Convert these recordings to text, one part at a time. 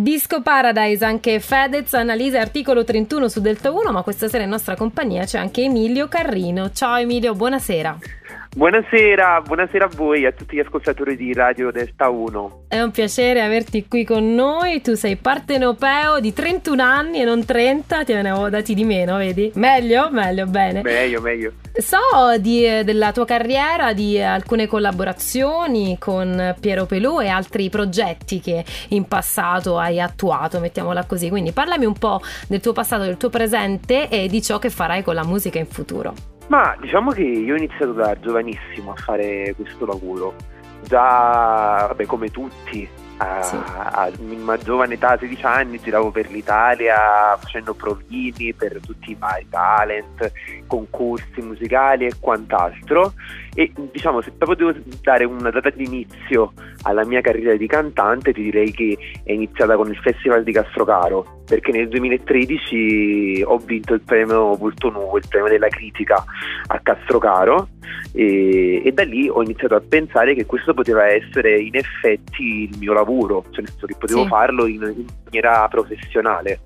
Disco Paradise, anche Fedez, Annalisa, articolo 31 su Delta 1, ma questa sera in nostra compagnia c'è anche Emilio Carrino. Ciao Emilio, buonasera. Buonasera, buonasera a voi e a tutti gli ascoltatori di Radio Delta 1. È un piacere averti qui con noi. Tu sei partenopeo di 31 anni e non 30, te ne avevo dati di meno, vedi? Meglio? Meglio, bene. Meglio, meglio. So di, della tua carriera, di alcune collaborazioni con Piero Pelù e altri progetti che in passato hai attuato, mettiamola così. Quindi parlami un po' del tuo passato, del tuo presente e di ciò che farai con la musica in futuro. Ma diciamo che io ho iniziato da giovanissimo a fare questo lavoro, già vabbè, come tutti, a, sì. a una giovane età, 16 anni, giravo per l'Italia facendo provini per tutti i vari talent, concorsi musicali e quant'altro. E diciamo se proprio devo dare una data di inizio alla mia carriera di cantante ti direi che è iniziata con il Festival di Castrocaro perché nel 2013 ho vinto il premio Volto Nuovo, il premio della critica a Castrocaro e, e, da lì ho iniziato a pensare che questo poteva essere in effetti il mio lavoro, cioè nel senso che potevo sì. farlo in, in maniera professionale.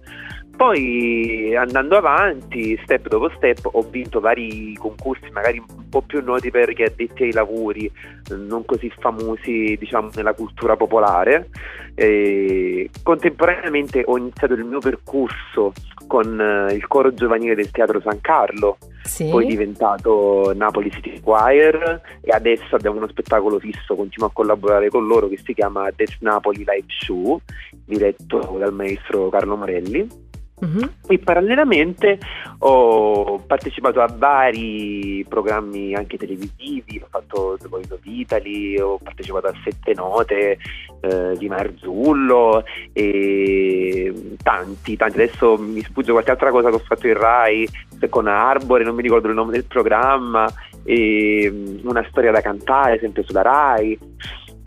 Poi andando avanti, step dopo step, ho vinto vari concorsi, magari un po' più noti per gli addetti ai lavori, non così famosi diciamo nella cultura popolare. E contemporaneamente ho iniziato il mio percorso con eh, il coro giovanile del Teatro San Carlo, sì. poi diventato Napoli City Choir e adesso abbiamo uno spettacolo fisso, continuo a collaborare con loro che si chiama Death Napoli Live Show, diretto dal maestro Carlo Morelli. Uh-huh. E parallelamente ho partecipato a vari programmi anche televisivi, ho fatto The Voice of Italy, ho partecipato a Sette Note eh, di Marzullo e tanti, tanti. Adesso mi sfugge qualche altra cosa che ho fatto in Rai con Arbore, non mi ricordo il nome del programma, e mm, una storia da cantare sempre sulla Rai.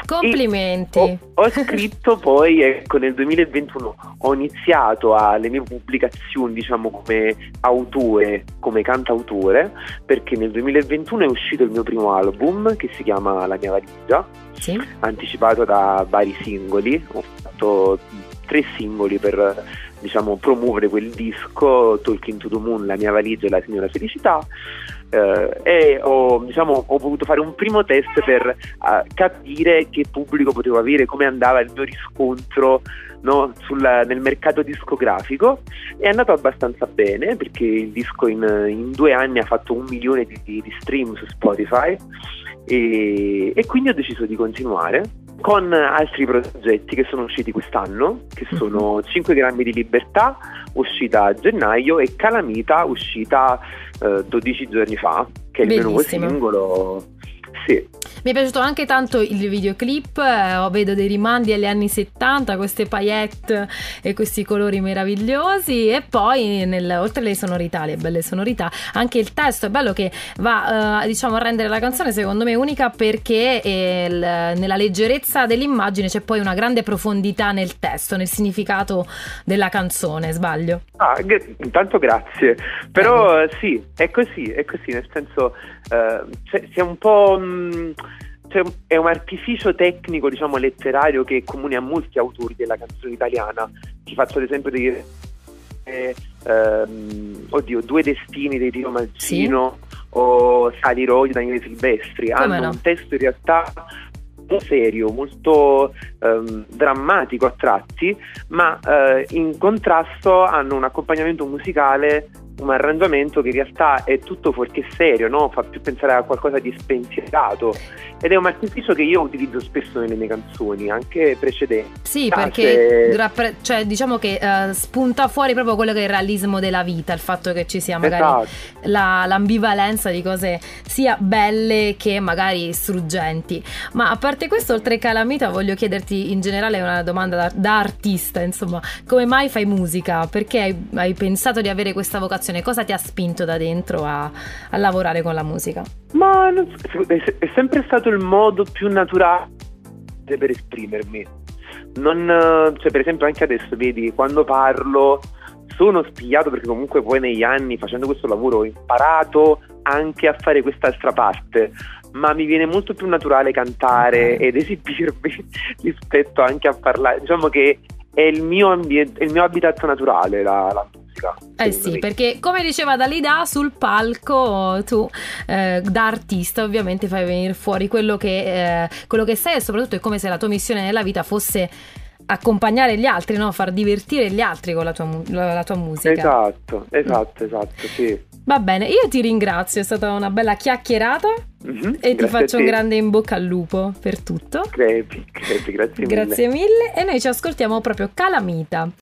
Complimenti. Ho, ho, scritto poi, ecco, nel 2021 ho iniziato alle mie pubblicazioni, diciamo, come autore, come cantautore, perché nel 2021 è uscito il mio primo album che si chiama La mia valigia, sì. anticipato da vari singoli. Ho fatto tre singoli per diciamo, promuovere quel disco Talking to the Moon, La mia valigia e La signora felicità eh, e ho, diciamo, ho, voluto fare un primo test per uh, capire che pubblico potevo avere, come andava il mio riscontro no, sulla, nel mercato discografico. È andato abbastanza bene perché il disco in, in due anni ha fatto un milione di, di stream su Spotify. E, e quindi ho deciso di continuare con altri progetti che sono usciti quest'anno, che mhm. sono 5 grammi di libertà, uscita a gennaio, e Calamita, uscita eh, 12 giorni fa, che è il Bellissimo. nuovo singolo. Sì. Mi è piaciuto anche tanto il videoclip, eh, vedo dei rimandi agli anni 70, queste paillette e questi colori meravigliosi. E poi nel, oltre alle sonorità, le belle sonorità, anche il testo è bello che va eh, diciamo a rendere la canzone secondo me unica perché eh, il, nella leggerezza dell'immagine c'è poi una grande profondità nel testo, nel significato della canzone, sbaglio? Ah, g- intanto grazie, però eh, sì, è così, è così, nel senso eh, cioè, si è un po'... Mh, mm, cioè, è un artificio tecnico, diciamo, letterario che è comune a molti autori della canzone italiana. Ti faccio l'esempio di eh, ehm, oddio, Due destini di Dio Mancino sì? o Salirò di Daniele Silvestri. Come Hanno no? un testo in realtà molto serio, molto ehm, drammatico a tratti, ma eh, in contrasto hanno un accompagnamento musicale un arrangiamento che in realtà è tutto fuorché serio, no? fa più pensare a qualcosa di spensierato ed è un artificio che io utilizzo spesso nelle mie canzoni, anche precedenti. Sì, perché rappre- cioè, diciamo che uh, spunta fuori proprio quello che è il realismo della vita, il fatto che ci sia magari esatto. la, l'ambivalenza di cose sia belle che magari struggenti. Ma a parte questo, oltre Calamita, voglio chiederti in generale una domanda da, da artista, insomma, come mai fai musica? Perché hai, hai pensato di avere questa vocazione? Ispirazione? Cosa ti ha spinto da dentro a, a lavorare con la musica? Ma so, è sempre stato il modo più naturale per esprimermi. Non, cioè, per esempio, anche adesso, vedi, quando parlo sono spigliato perché comunque poi negli anni facendo questo lavoro ho imparato anche a fare quest'altra parte, ma mi viene molto più naturale cantare ed esibirmi rispetto anche a parlare. Diciamo che è il mio, ambiente, il mio habitat naturale la, la musica. Eh sì, me. perché come diceva Dalida sul palco tu eh, da artista ovviamente fai venire fuori quello che, eh, quello che sei e soprattutto è come se la tua missione nella vita fosse accompagnare gli altri, no? far divertire gli altri con la tua, la tua musica. Esatto, esatto, esatto, sì. Va bene, io ti ringrazio, è stata una bella chiacchierata mm-hmm, e ti faccio un grande in bocca al lupo per tutto. Crepi, crepi, grazie mille. Grazie mille e noi ci ascoltiamo proprio Calamita.